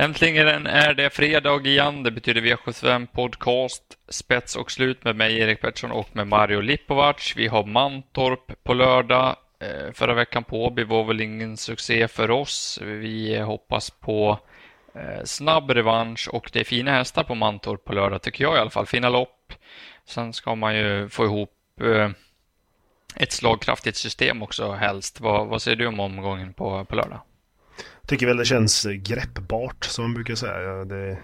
Äntligen är det fredag igen. Det betyder V75 Podcast. Spets och slut med mig, Erik Pettersson och med Mario Lipovac. Vi har Mantorp på lördag. Eh, förra veckan på Åby var väl ingen succé för oss. Vi hoppas på eh, snabb revansch och det är fina hästar på Mantorp på lördag tycker jag i alla fall. Fina lopp. Sen ska man ju få ihop eh, ett slagkraftigt system också helst. Vad, vad säger du om omgången på, på lördag? Tycker väl det känns greppbart som man brukar säga. Det...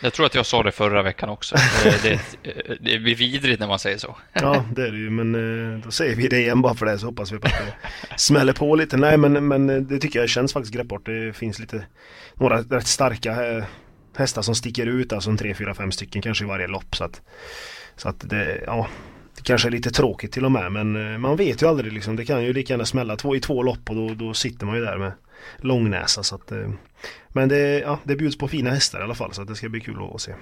Jag tror att jag sa det förra veckan också. Det, det, det blir vidrigt när man säger så. Ja, det är det ju. Men eh, då säger vi det igen bara för det så hoppas vi på att det smäller på lite. Nej, men, men det tycker jag känns faktiskt greppbart. Det finns lite några rätt starka eh, hästar som sticker ut. Alltså en tre, fyra, fem stycken kanske i varje lopp. Så att, så att det, ja, det kanske är lite tråkigt till och med. Men eh, man vet ju aldrig liksom. Det kan ju lika gärna smälla två, i två lopp och då, då sitter man ju där med långnäsa. Så att, eh, men det, ja, det bjuds på fina hästar i alla fall så att det ska bli kul att se.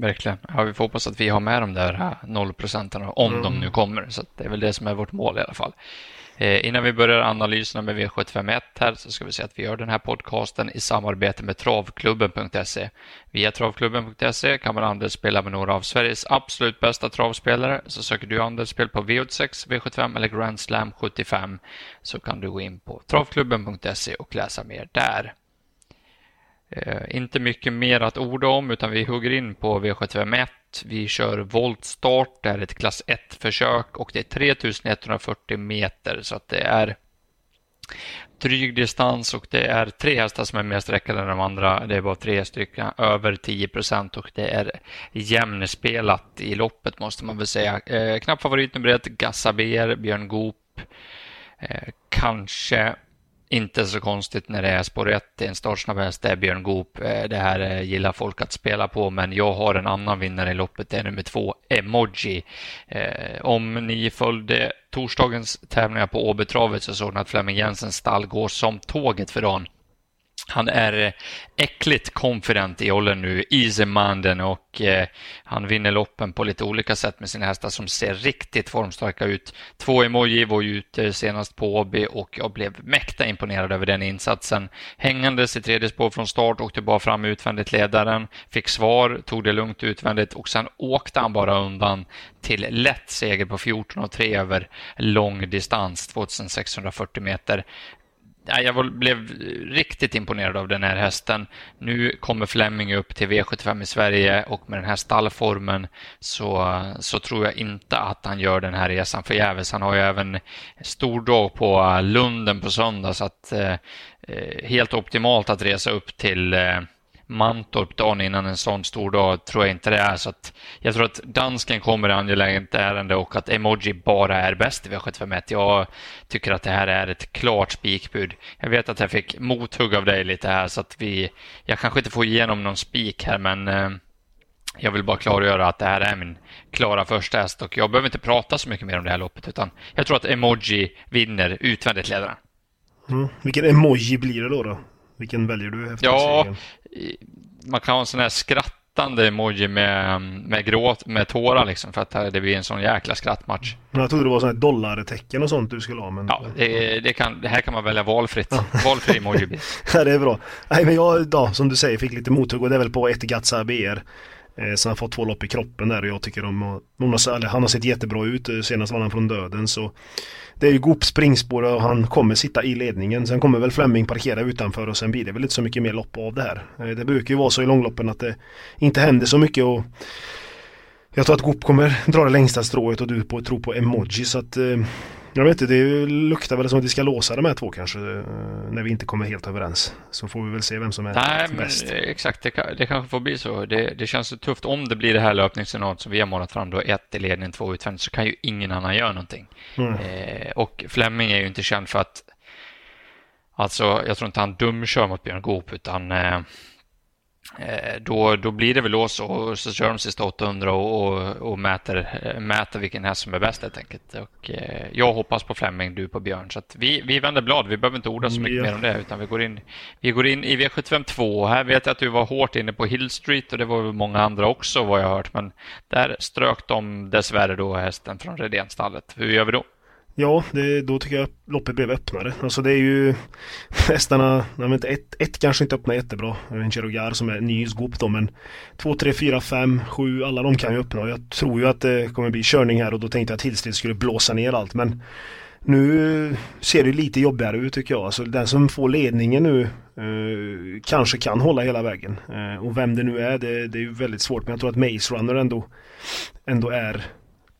Verkligen. Ja, vi får hoppas att vi har med de där 0 procenten om mm. de nu kommer. Så det är väl det som är vårt mål i alla fall. Eh, innan vi börjar analyserna med V751 här så ska vi säga att vi gör den här podcasten i samarbete med travklubben.se. Via travklubben.se kan man andelsspela med några av Sveriges absolut bästa travspelare. Så söker du andelsspel på V86, V75 eller Grand Slam 75 så kan du gå in på travklubben.se och läsa mer där. Eh, inte mycket mer att orda om utan vi hugger in på V751. Vi kör voltstart, det är ett klass 1-försök och det är 3140 meter så att det är dryg distans och det är tre hästar som är mer sträckade än de andra. Det är bara tre stycken över 10 procent och det är jämnspelat i loppet måste man väl säga. Eh, knapp favorit nummer ett, Gassaber, Björn Goop. Eh, kanske inte så konstigt när det är spår 1 en startsnabb häst. Det är Björn Goop. Eh, det här eh, gillar folk att spela på, men jag har en annan vinnare i loppet. Det är nummer två, Emoji. Eh, om ni följde torsdagens tävlingar på Åbytravet så såg ni att Flemming Jensens stall går som tåget för dagen. Han är eh, äckligt confident i åldern nu, Easy Manden och eh, han vinner loppen på lite olika sätt med sina hästar som ser riktigt formstarka ut. Två emoji var ju ute senast på Åby och jag blev mäkta imponerad över den insatsen. Hängandes i tredje spår från start, åkte bara fram utvändigt ledaren, fick svar, tog det lugnt utvändigt och sen åkte han bara undan till lätt seger på 14 och 3 över lång distans, 2640 meter jag blev riktigt imponerad av den här hästen. Nu kommer Fleming upp till V75 i Sverige och med den här stallformen så, så tror jag inte att han gör den här resan förgäves. Han har ju även stor dag på Lunden på söndag så att eh, eh helt optimalt att resa upp till eh, Mantorp dagen innan en sån stor dag tror jag inte det är. Så att jag tror att dansken kommer i angeläget ärende och att emoji bara är bäst i V751. Jag tycker att det här är ett klart spikbud. Jag vet att jag fick mothugg av dig lite här så att vi, jag kanske inte får igenom någon spik här men eh, jag vill bara klargöra att det här är min klara första häst och jag behöver inte prata så mycket mer om det här loppet utan jag tror att emoji vinner utvändigt ledaren. Mm. Vilken emoji blir det då? då? Vilken väljer du efter Ja, man kan ha en sån här skrattande emoji med, med, gråt, med tårar liksom för att det blir en sån jäkla skrattmatch. Jag trodde det var sån här dollartecken och sånt du skulle ha. Men... Ja, det, det, kan, det här kan man välja valfritt. Ja. Valfri emoji. ja, det är bra. Nej, men jag, då, som du säger, fick lite mothugg och det är väl på ett Gatsa BR. Eh, så han har fått två lopp i kroppen där och jag tycker de har, han har sett jättebra ut. Eh, senast var han från döden så det är ju Goop springspår och han kommer sitta i ledningen. Sen kommer väl Flemming parkera utanför och sen blir det väl inte så mycket mer lopp av det här. Eh, det brukar ju vara så i långloppen att det inte händer så mycket och jag tror att Goop kommer dra det längsta strået och du på, tror på emoji så att eh, jag vet inte, det luktar väl som att vi ska låsa de här två kanske eh, när vi inte kommer helt överens. Så får vi väl se vem som är Nej, bäst. Men, exakt, det, det kanske får bli så. Det, det känns så tufft om det blir det här löpningsscenariot som vi har målat fram då, ett i ledningen, två utvändigt, så kan ju ingen annan göra någonting. Mm. Eh, och Fleming är ju inte känd för att Alltså, jag tror inte han dumkör mot Björn Goop utan Eh, då, då blir det väl lås och så kör de sista 800 och, och, och mäter, eh, mäter vilken häst som är bäst helt enkelt. Och, eh, jag hoppas på Fleming, du på Björn. Så vi, vi vänder blad. Vi behöver inte orda så mycket ja. mer om det utan vi går in, vi går in i V75 2. Här vet jag att du var hårt inne på Hill Street och det var väl många andra också vad jag har hört. Men där strök de dessvärre då hästen från Redénstallet. Hur gör vi då? Ja, det, då tycker jag loppet blev öppnare. Alltså det är ju hästarna, nej, inte, ett, ett kanske inte öppnar jättebra. En Gar som är ny skop då men 2, 3, 4, 5, 7, alla de kan ju öppna. och Jag tror ju att det kommer bli körning här och då tänkte jag att Hillstedt skulle blåsa ner allt men nu ser det lite jobbigare ut tycker jag. Alltså den som får ledningen nu eh, kanske kan hålla hela vägen. Eh, och vem det nu är, det, det är ju väldigt svårt. Men jag tror att Maze Runner ändå, ändå är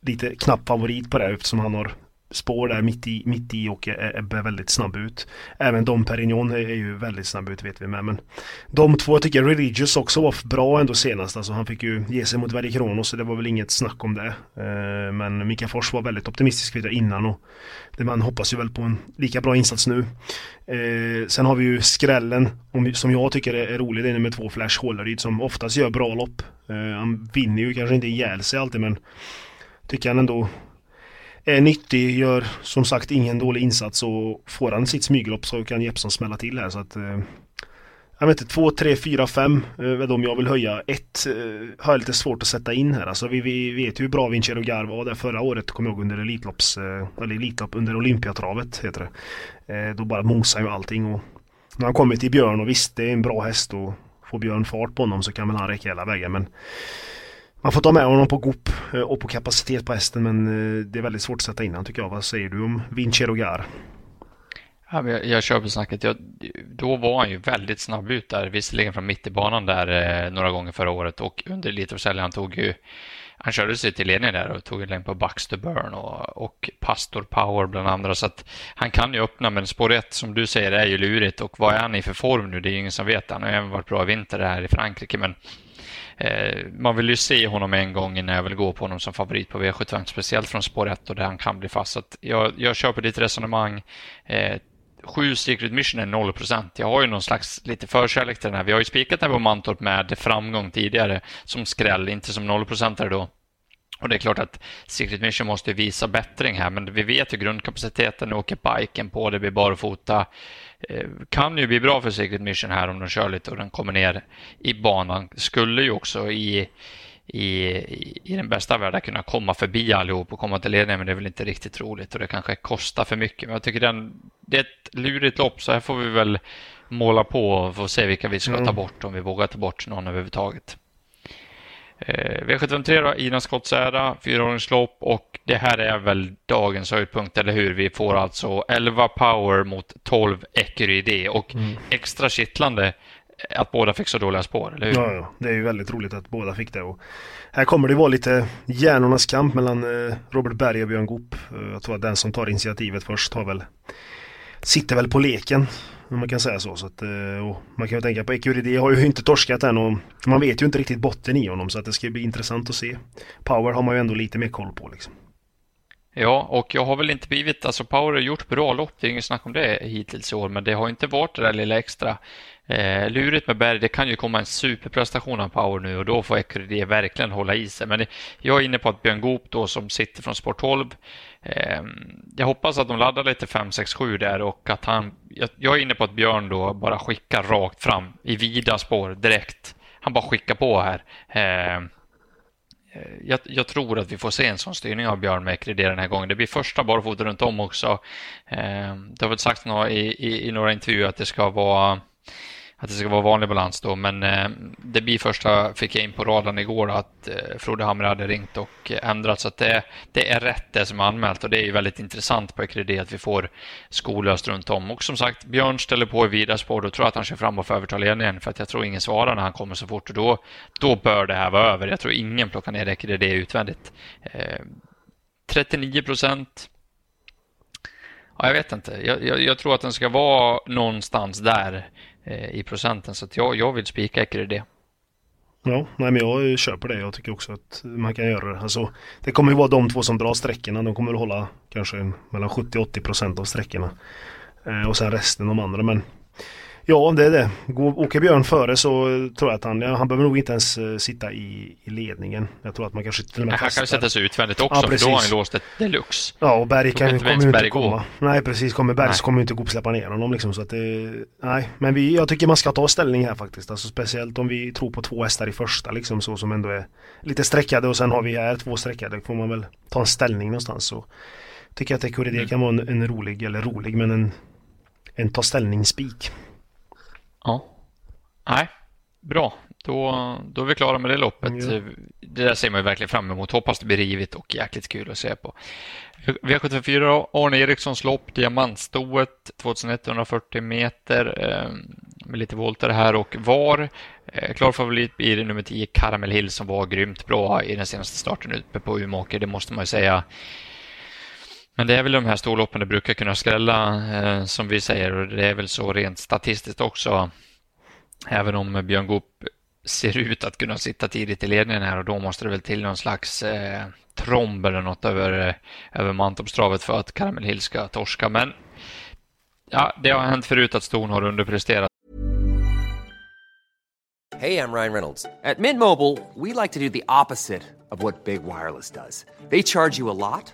lite knapp favorit på det eftersom han har spår där mitt i, mitt i och är, är väldigt snabb ut. Även Dom Perignon är, ju väldigt snabb ut vet vi med. Men de två jag tycker Religious också var bra ändå senast. Alltså han fick ju ge sig mot Verdi Kronos så det var väl inget snack om det. Eh, men Mika Fors var väldigt optimistisk vid det innan och det man hoppas ju väl på en lika bra insats nu. Eh, sen har vi ju skrällen som jag tycker är, rolig. Det är nummer två Flash Håleryd som oftast gör bra lopp. Eh, han vinner ju kanske inte ihjäl sig alltid men tycker han ändå är nyttig, gör som sagt ingen dålig insats och får han sitt smyglopp så kan Jeppsson smälla till här så att eh, jag vet inte, 2, 3, 4, 5 är de jag vill höja. Ett eh, har jag lite svårt att sätta in här. Alltså vi, vi vet ju hur bra Vincero Gar var där förra året, kommer jag ihåg under Elitlopps, eh, eller Elitlopp under Olympiatravet heter det. Då bara mosar ju allting och när han kommer till Björn och visst det är en bra häst och får Björn fart på honom så kan väl han räcka hela vägen men man får ta med honom på gop eh, och på kapacitet på hästen men eh, det är väldigt svårt att sätta in honom tycker jag. Vad säger du om Vincero Gar? Ja, jag, jag på snacket. Jag, då var han ju väldigt snabb ut där, visserligen från mitt i banan där eh, några gånger förra året och under Elitloppshelgen han tog ju han körde sig till ledningen där och tog en längd på Baxter Burn och, och Pastor Power bland andra. Så att han kan ju öppna, men spår 1 som du säger är ju lurigt. Och vad är han i för form nu? Det är ju ingen som vet. Han har även varit bra i vinter här i Frankrike, men Eh, man vill ju se honom en gång innan jag vill gå på honom som favorit på V75, speciellt från spår 1 och där han kan bli fast. Så jag, jag köper ditt resonemang. Eh, 7 Secret Mission är 0 procent. Jag har ju någon slags lite förkärlek till den här. Vi har ju spikat den på Mantorp med framgång tidigare som skräll, inte som 0% då. Och det är klart att Secret Mission måste visa bättring här, men vi vet ju grundkapaciteten. Nu åker biken på, det blir barfota. Eh, kan ju bli bra för Secret Mission här om de kör lite och den kommer ner i banan. Skulle ju också i, i, i den bästa världen kunna komma förbi allihop och komma till ledningen, men det är väl inte riktigt roligt och det kanske kostar för mycket. Men jag tycker den, det är ett lurigt lopp, så här får vi väl måla på och få se vilka vi ska mm. ta bort om vi vågar ta bort någon överhuvudtaget. Eh, V73 då, Ina Skottsära, fyraåringslopp och det här är väl dagens höjdpunkt, eller hur? Vi får alltså 11 power mot 12 Ecury och mm. extra kittlande att båda fick så dåliga spår, eller hur? Ja, ja, det är ju väldigt roligt att båda fick det. Och här kommer det vara lite hjärnornas kamp mellan eh, Robert Berg och Björn Goop. Eh, jag tror att den som tar initiativet först har väl sitter väl på leken om man kan säga så. så att, eh, man kan ju tänka på Ecuridi har ju inte torskat än och man vet ju inte riktigt botten i honom så att det ska bli intressant att se. Power har man ju ändå lite mer koll på liksom. Ja, och jag har väl inte blivit, alltså Power har gjort bra lopp, det är inget snack om det hittills i år, men det har inte varit det där lilla extra. Eh, lurigt med Berg, det kan ju komma en superprestation av Power nu och då får Ecuridi verkligen hålla i sig. Men jag är inne på att Björn Goop då som sitter från Sport 12 eh, jag hoppas att de laddar lite 5, 6, 7 där och att han... Jag är inne på att Björn då bara skickar rakt fram i vida spår direkt. Han bara skickar på här. Eh, Eh, jag, jag, tror att vi får se en sån styrning av Björn Mäkry den här gången. Det blir första barfota runt om också. Eh, det har väl sagts i, i, i några intervjuer att det ska vara att det ska vara vanlig balans då. Men eh, det blir första fick jag in på radarn igår att eh, Frode Hamre hade ringt och eh, ändrat. Så att det, det är rätt det som är anmält och det är ju väldigt intressant på Ekredi att vi får skolöst runt om. Och som sagt, Björn ställer på i vida spår. Då tror jag att han kör fram och får överta ledningen för att jag tror ingen svarar när han kommer så fort och då, då bör det här vara över. Jag tror ingen plockar ner Ekredi utvändigt. Eh, 39 procent. Ja, jag vet inte. Jag, jag, jag, tror att den ska vara någonstans där Eh, i procenten. Så jag, jag vill spika det. Ja, nej men jag köper det. Jag tycker också att man kan göra det. Alltså, det kommer ju vara de två som drar sträckorna. De kommer att hålla kanske mellan 70-80 procent av sträckorna. Eh, och sen resten de andra. Men Ja, det är det. Går, åker Björn före så tror jag att han, han behöver nog inte ens uh, sitta i, i ledningen. Jag tror att man kanske till och med Han kan sätta sig utvändigt också, ja, för då har han låst ett deluxe. Ja, och Berg kan, kommer ju inte komma. Gå. Nej, precis. Kommer Berg så kommer ju inte gå släppa ner honom liksom. Så att det, nej, men vi, jag tycker man ska ta ställning här faktiskt. Alltså speciellt om vi tror på två hästar i första liksom så som ändå är lite sträckade och sen har vi här två sträckade. får man väl ta en ställning någonstans. Så tycker att Ekuride mm. kan vara en, en, rolig, eller rolig, men en, en ta ställning-spik. Ja. Nej, bra. Då, då är vi klara med det loppet. Mm. Det där ser man ju verkligen fram emot. Hoppas det blir rivigt och jäkligt kul att se på. V74 Arne Erikssons lopp, diamantstoet 2140 meter eh, med lite volter här och var. Eh, klar favorit blir nummer 10 Caramel Hill som var grymt bra i den senaste starten uppe på Umeåker, det måste man ju säga. Men det är väl de här storloppen det brukar kunna skrälla eh, som vi säger och det är väl så rent statistiskt också. Även om Björn Goop ser ut att kunna sitta tidigt i ledningen här och då måste det väl till någon slags eh, tromb eller något över, eh, över Mantorpstravet för att Caramel Hill ska torska. Men ja, det har hänt förut att ston har underpresterat. Hej, jag Ryan Reynolds. På Mint Mobile, we like to do the opposite of what Big Wireless does. They charge you a lot.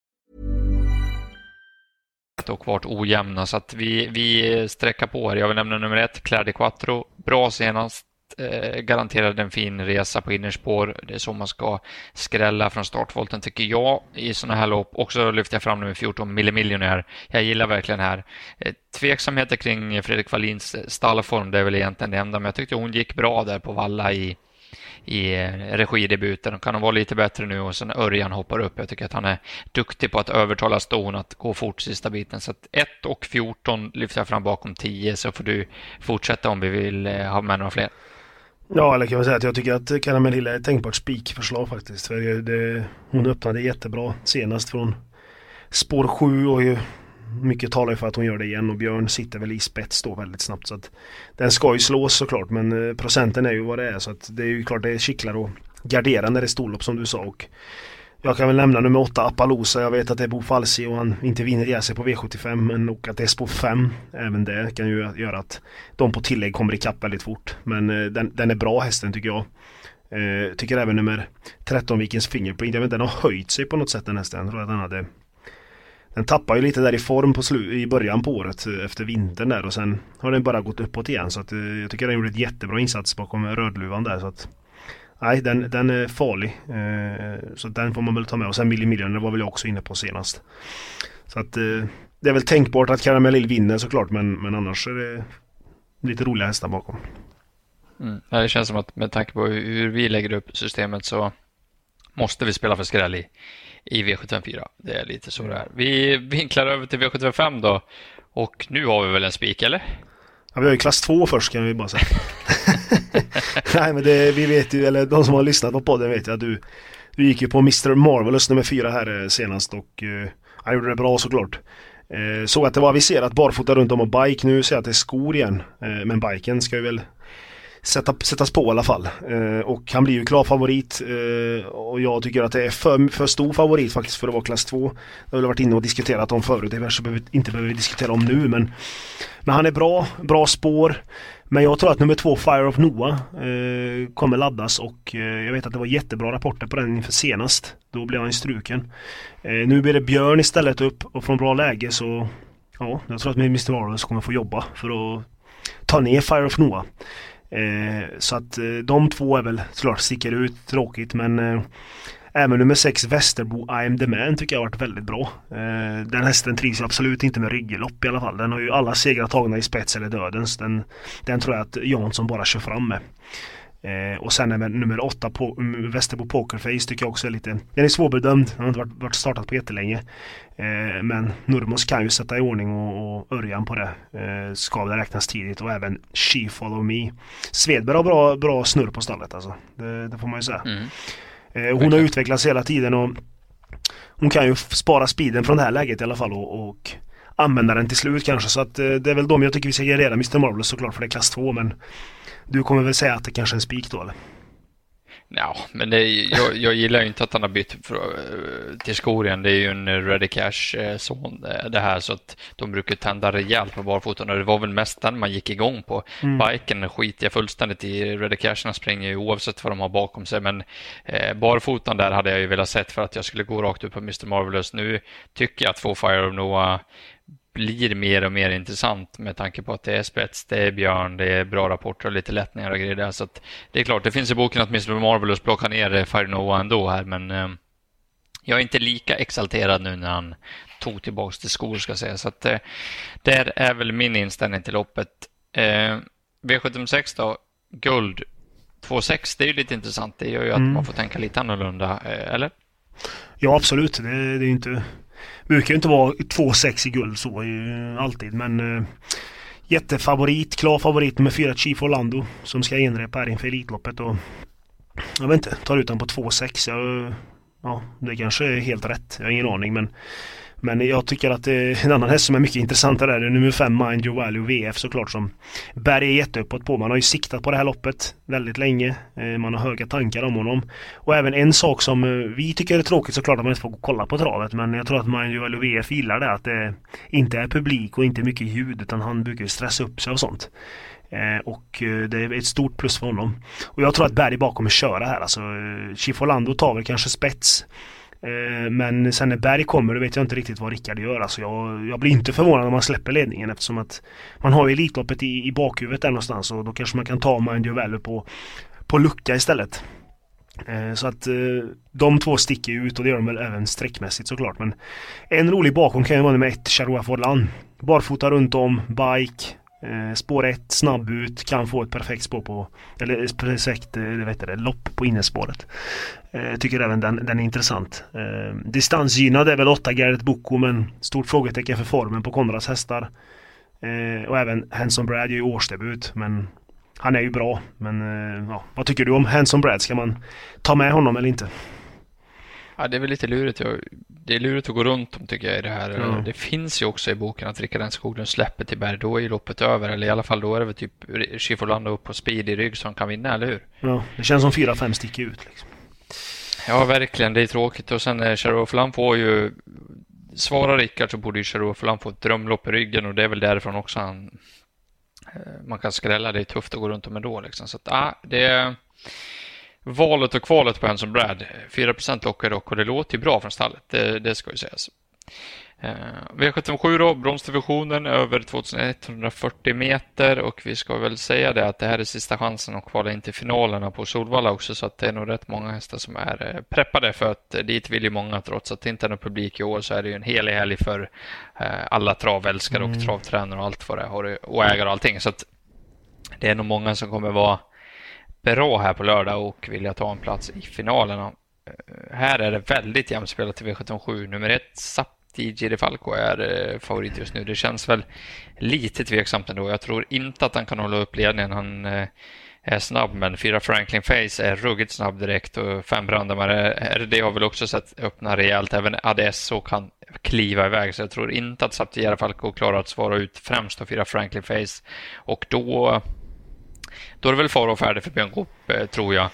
Och varit ojämna så att vi, vi sträcker på här. Jag vill nämna nummer ett, Claire de Quattro. Bra senast eh, garanterade en fin resa på innerspår. Det är så man ska skrälla från startvolten tycker jag i sådana här lopp. Också lyfter jag fram nummer 14, Millimiljonär. Jag gillar verkligen här. Eh, tveksamheter kring Fredrik Wallins eh, stallform, det är väl egentligen det enda, men jag tyckte hon gick bra där på valla i i regidebuten. Kan hon vara lite bättre nu och sen Örjan hoppar upp. Jag tycker att han är duktig på att övertala Ston att gå fort sista biten. Så att 1 och 14 lyfter jag fram bakom 10 så får du fortsätta om vi vill eh, ha med några fler. Ja, eller kan jag säga att jag tycker att Karamell Hill är ett tänkbart spikförslag faktiskt. För det, hon öppnade jättebra senast från spår 7 och mycket talar för att hon gör det igen och Björn sitter väl i spets då väldigt snabbt. Så att den ska ju slås såklart men eh, procenten är ju vad det är så att det är ju klart det är kittlar att gardera när det är storlopp som du sa. Och jag kan väl nämna nummer 8 Appalosa. Jag vet att det är Bo Falsi och han inte vinner ihjäl sig på V75 men och att det är spår 5. Även det kan ju göra att de på tillägg kommer ikapp väldigt fort. Men eh, den, den är bra hästen tycker jag. Eh, tycker även nummer 13 Vikens Fingerprint. Jag vet inte, den har höjt sig på något sätt den hästen. Jag tror att den hade den tappar ju lite där i form på slu i början på året eh, efter vintern där och sen har den bara gått uppåt igen så att eh, jag tycker den gjorde ett jättebra insats bakom Rödluvan där så att Nej den, den är farlig. Eh, så den får man väl ta med och sen Millie Million, det var väl jag också inne på senast. Så att eh, det är väl tänkbart att karamellil vinner såklart men, men annars är det lite roliga hästar bakom. Mm. det känns som att med tanke på hur vi lägger upp systemet så måste vi spela för skräll i, i V754. Det är lite så det är. Vi vinklar över till V755 då. Och nu har vi väl en spik, eller? Ja, vi har ju klass 2 först kan vi bara säga. Nej men det, vi vet ju, eller de som har lyssnat på podden vet ju att du Du gick ju på Mr. Marvelous nummer 4 här eh, senast och uh, han gjorde det bra såklart. Uh, såg att det var aviserat barfota runt om och bike. Nu ser jag att det är skor igen. Uh, men biken ska ju väl sätta, sättas på i alla fall. Eh, och han blir ju klar favorit eh, och jag tycker att det är för, för stor favorit faktiskt för att vara klass 2. Det har vi varit inne och diskuterat om förut, det kanske behöver, inte behöver vi diskutera om nu men Men han är bra, bra spår. Men jag tror att nummer två Fire of Noah eh, kommer laddas och eh, jag vet att det var jättebra rapporter på den inför senast. Då blev han struken. Eh, nu blir det Björn istället upp och från bra läge så Ja, jag tror att Mr. Marvelous kommer få jobba för att ta ner Fire of Noah. Eh, så att eh, de två är väl såklart sticker ut tråkigt men eh, Även nummer 6 Västerbo I am the man tycker jag har varit väldigt bra. Eh, den hästen trivs absolut inte med rygglopp i alla fall. Den har ju alla segrar tagna i spets eller dödens. Den, den tror jag att Jansson bara kör fram med. Eh, och sen är nummer åtta på um, Västerbo Pokerface tycker jag också är lite Den är svårbedömd, den har inte varit, varit startat på jättelänge. Eh, Men Nurmos kan ju sätta i ordning och, och Örjan på det. Eh, Ska det räknas tidigt och även She Follow Me. Svedberg har bra, bra snurr på stallet alltså. Det, det får man ju säga. Mm. eh, Hon har utvecklats hela tiden och Hon kan ju spara speeden från det här läget i alla fall och, och använda den till slut kanske. Så att eh, det är väl de jag tycker vi ska gardera Mr Marvelous såklart för det är klass 2 men du kommer väl säga att det kanske är en spik då eller? Ja, men det, jag, jag gillar inte att han har bytt till skor igen. Det är ju en Ready Cash-son det här, så att de brukar tända rejält på barfoten och det var väl mest den man gick igång på. Mm. Biken skiter jag fullständigt i. Ready Casherna springer ju oavsett vad de har bakom sig, men eh, barfotan där hade jag ju velat sett för att jag skulle gå rakt upp på Mr. Marvelous. Nu tycker jag att två Fire of Noah blir mer och mer intressant med tanke på att det är spets, det är björn, det är bra rapporter och lite lättningar och grejer där. Så det är klart, det finns i boken att Mr. Marvelous plockar ner Fire Nova ändå här, men eh, jag är inte lika exalterad nu när han tog tillbaks till skor ska jag säga. Så att, eh, där är väl min inställning till loppet. Eh, V76 då, guld 2,6, det är ju lite intressant. Det gör ju att mm. man får tänka lite annorlunda, eh, eller? Ja, absolut. Det, det är inte brukar ju inte vara 2-6 i guld så eh, alltid men eh, jättefavorit, klar favorit med fyra Chief Orlando som ska inrepa här inför Elitloppet och jag vet inte, tar ut den på 2-6. Ja, det kanske är helt rätt. Jag har ingen aning men men jag tycker att en annan häst som är mycket intressantare är nummer 5 Mind Your Value VF såklart som bär är jätteuppåt på. Man har ju siktat på det här loppet väldigt länge. Eh, man har höga tankar om honom. Och även en sak som eh, vi tycker är tråkigt såklart att man inte får kolla på travet men jag tror att Mind Your Value VF gillar det att det inte är publik och inte mycket ljud utan han brukar ju stressa upp sig och sånt. Eh, och det är ett stort plus för honom. Och jag tror att Berg bara kommer köra här alltså. Chief Orlando tar väl kanske spets. Eh, men sen när Berg kommer då vet jag inte riktigt vad Rickard gör. Alltså jag, jag blir inte förvånad om man släpper ledningen eftersom att man har Elitloppet i, i bakhuvudet där någonstans och då kanske man kan ta Mind Your på, på lucka istället. Eh, så att eh, de två sticker ut och det gör de väl även sträckmässigt såklart. Men en rolig bakom kan ju vara med ett, Charoua Forlan. Barfota runt om, bike, Eh, spår 1, snabb ut, kan få ett perfekt spår på, eller perfekt eh, vet det, lopp på innerspåret. Eh, tycker även den, den är intressant. Eh, distansgynnad är väl 8 Garrett Boko men stort frågetecken för formen på Konrads hästar. Eh, och även Hanson Brad gör ju årsdebut men han är ju bra. Men eh, ja, vad tycker du om Hanson Brad? Ska man ta med honom eller inte? Ja, det är väl lite lurigt. Det är lurigt att gå runt om tycker jag i det här. Mm. Det finns ju också i boken att Rickard Skoglund släpper till Berg. Då är ju loppet över. Eller i alla fall då är det väl typ Schifferlanda upp på speed i rygg som kan vinna, eller hur? Ja, det känns som fyra, fem sticker ut. Liksom. Ja, verkligen. Det är tråkigt. Och sen är Sharof får ju... Svarar Rickard så borde ju Sharof få ett drömlopp i ryggen och det är väl därifrån också han... Eh, man kan skrälla. Det är tufft att gå runt om ändå liksom. Så att, ja, det valet och kvalet på Hanson Brad. 4 lockar dock och det låter ju bra från stallet. Det, det ska ju sägas. Eh, V757 då, bronsdivisionen över 2140 meter och vi ska väl säga det att det här är sista chansen att kvala in till finalerna på Solvalla också så att det är nog rätt många hästar som är eh, preppade för att dit vill ju många trots att det inte är någon publik i år så är det ju en helig helg för eh, alla travälskare och mm. travtränare och allt vad det är och ägare och allting så att det är nog många som kommer vara bra här på lördag och vilja ta en plats i finalerna. Eh, här är det väldigt jämnt spelat i V757. Nummer ett, Sapti Girifalco är eh, favorit just nu. Det känns väl lite tveksamt ändå. Jag tror inte att han kan hålla upp ledningen. Han eh, är snabb, men fyra Franklin Face är ruggigt snabb direkt och fem Brandamare. RD har väl också sett öppna rejält. Även ADS kan kliva iväg, så jag tror inte att Sapti Girifalco klarar att svara ut främst av fyra Franklin Face. Och då då är det väl fara och färdig för Björn Goop, eh, tror jag.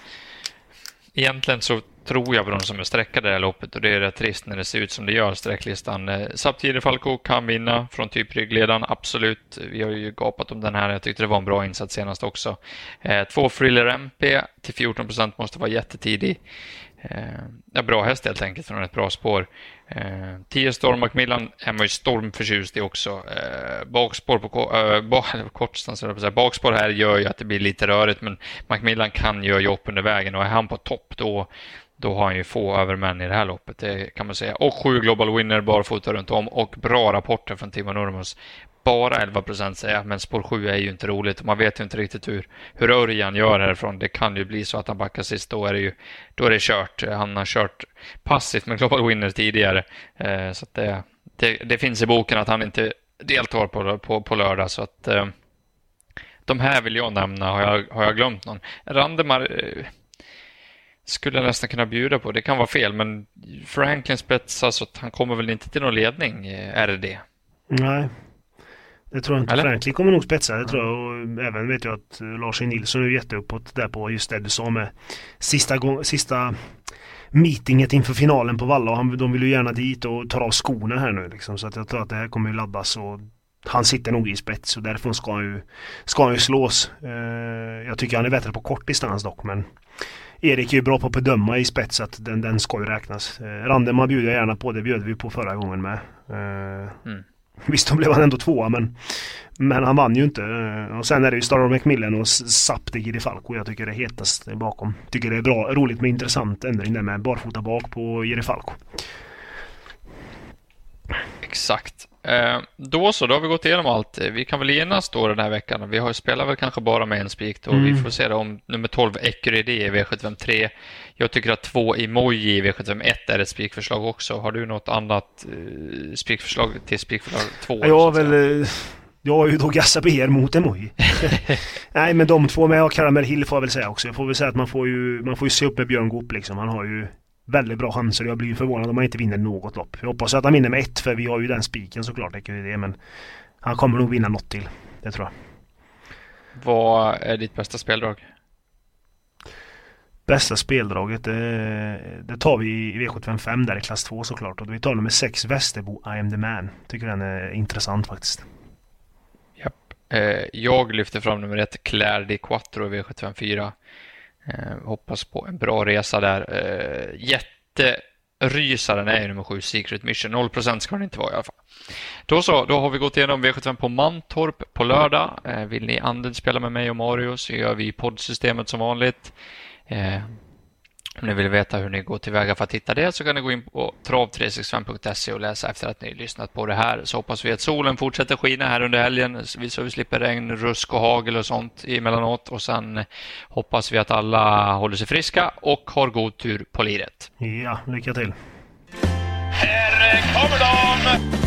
Egentligen så tror jag på de som är sträckade det här loppet och det är rätt trist när det ser ut som det gör, sträcklistan. Eh, Saptiri Falco kan vinna från typ ryggledaren, absolut. Vi har ju gapat om den här, jag tyckte det var en bra insats senast också. Eh, två Thriller MP till 14 procent måste vara jättetidig. Eh, bra häst helt enkelt från ett bra spår. Eh, 10 Storm Macmillan är man ju stormförtjust i också. Eh, bakspår på eh, kortstans, bakspår här gör ju att det blir lite rörigt men Macmillan kan göra jobb under vägen och är han på topp då då har han ju få övermän i det här loppet, det kan man säga. Och sju Global Winner barfota runt om och bra rapporter från Timo Nurmos bara 11 procent säger men spår 7 är ju inte roligt. Man vet ju inte riktigt hur, hur Örjan gör härifrån. Det kan ju bli så att han backar sist. Då är det ju då är det kört. Han har kört passivt med Global Winner tidigare. Eh, så det, det, det, finns i boken att han inte deltar på, på, på lördag. Så att, eh, de här vill jag nämna. Har jag, har jag glömt någon? Randemar eh, skulle jag nästan kunna bjuda på. Det kan vara fel, men Franklin spetsar så att han kommer väl inte till någon ledning, är det det? Nej, det tror jag inte. Eller? Franklin kommer nog spetsa. Det tror jag. Och även vet jag att Lars Nilsson är jätteuppåt där på just det du sa med sista, gång, sista meetinget inför finalen på Valla. Han, de vill ju gärna dit och ta av skorna här nu liksom. Så att jag tror att det här kommer ju laddas och han sitter nog i spets och därför ska han ju, ska han ju slås. Eh, jag tycker han är bättre på kort distans dock men Erik är ju bra på att bedöma i spets att den, den ska ju räknas. Eh, Randema bjuder jag gärna på, det bjöd vi på förra gången med. Eh, mm. Visst, då blev han ändå tvåa men Men han vann ju inte. Och sen är det ju Star McMillan och Saptig i Falco jag tycker det är hetast bakom. Tycker det är bra, roligt med intressant ändring där med barfota bak på Jiri Falco. Exakt. Eh, då så, då har vi gått igenom allt. Vi kan väl enas då den här veckan. Vi har spelat väl kanske bara med en spik då. Mm. Vi får se om nummer 12 Ecuride i V753. Jag tycker att två Emoji i V751 är ett spikförslag också. Har du något annat eh, spikförslag till spikförslag 2? Jag har väl... Eh, jag har ju då gassat på er mot Emoji. Nej men de två med och Karamell Hill får jag väl säga också. Jag får väl säga att man får ju, man får ju se upp med Björn Goop liksom. Han har ju väldigt bra chanser. Jag blir förvånad om han inte vinner något lopp. Jag hoppas att han vinner med ett för vi har ju den spiken såklart. Det, men han kommer nog vinna något till. Det tror jag. Vad är ditt bästa speldrag? Bästa speldraget det, det tar vi i V755 där i klass 2 såklart. Och vi tar nummer 6 Västerbo I am the man. Tycker den är intressant faktiskt. Japp. Eh, jag lyfter fram nummer 1 Claire Di Quattro i V754. Eh, hoppas på en bra resa där. Eh, jätterysaren är ju nummer sju, Secret Mission. 0 ska den inte vara i alla fall. Då så, då har vi gått igenom V75 på Mantorp på lördag. Eh, vill ni anden spela med mig och Mario så gör vi poddsystemet som vanligt. Eh, om ni vill veta hur ni går tillväga för att hitta det så kan ni gå in på trav365.se och läsa efter att ni lyssnat på det här. Så hoppas vi att solen fortsätter skina här under helgen så vi slipper regn, rusk och hagel och sånt emellanåt. Och sen hoppas vi att alla håller sig friska och har god tur på liret. Ja, lycka till! Här kommer de!